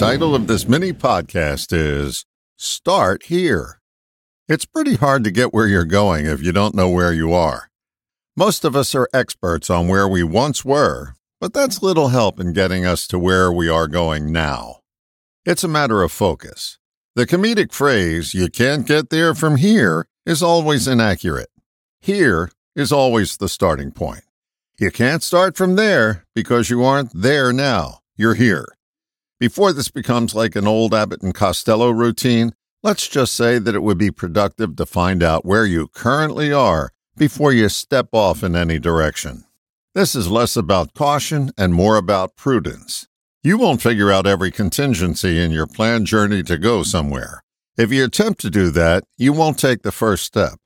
title of this mini podcast is Start Here. It's pretty hard to get where you're going if you don't know where you are. Most of us are experts on where we once were, but that's little help in getting us to where we are going now. It's a matter of focus. The comedic phrase, you can't get there from here, is always inaccurate. Here is always the starting point. You can't start from there because you aren't there now. You're here. Before this becomes like an old Abbott and Costello routine, let's just say that it would be productive to find out where you currently are before you step off in any direction. This is less about caution and more about prudence. You won't figure out every contingency in your planned journey to go somewhere. If you attempt to do that, you won't take the first step.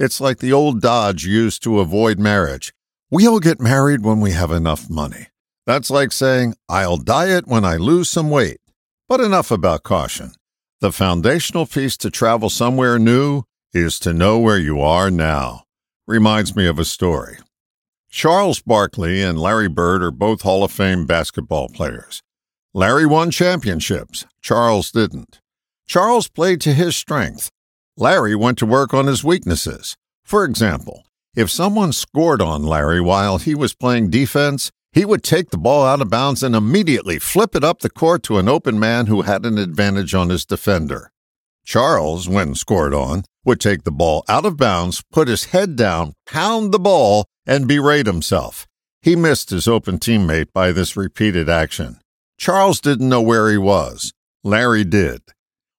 It's like the old dodge used to avoid marriage. We'll get married when we have enough money. That's like saying, I'll diet when I lose some weight. But enough about caution. The foundational piece to travel somewhere new is to know where you are now. Reminds me of a story. Charles Barkley and Larry Bird are both Hall of Fame basketball players. Larry won championships. Charles didn't. Charles played to his strength. Larry went to work on his weaknesses. For example, if someone scored on Larry while he was playing defense, he would take the ball out of bounds and immediately flip it up the court to an open man who had an advantage on his defender. Charles, when scored on, would take the ball out of bounds, put his head down, pound the ball, and berate himself. He missed his open teammate by this repeated action. Charles didn't know where he was. Larry did.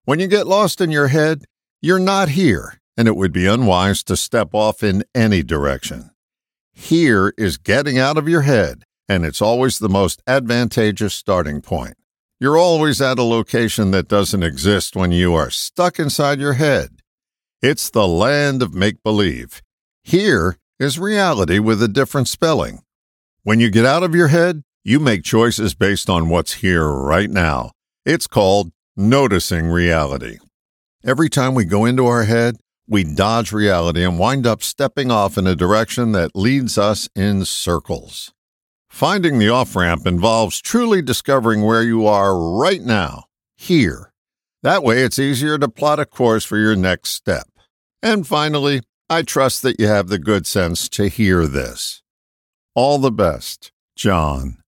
When you get lost in your head, you're not here, and it would be unwise to step off in any direction. Here is getting out of your head and it's always the most advantageous starting point. You're always at a location that doesn't exist when you are stuck inside your head. It's the land of make believe. Here is reality with a different spelling. When you get out of your head, you make choices based on what's here right now. It's called noticing reality. Every time we go into our head, we dodge reality and wind up stepping off in a direction that leads us in circles. Finding the off ramp involves truly discovering where you are right now, here. That way, it's easier to plot a course for your next step. And finally, I trust that you have the good sense to hear this. All the best, John.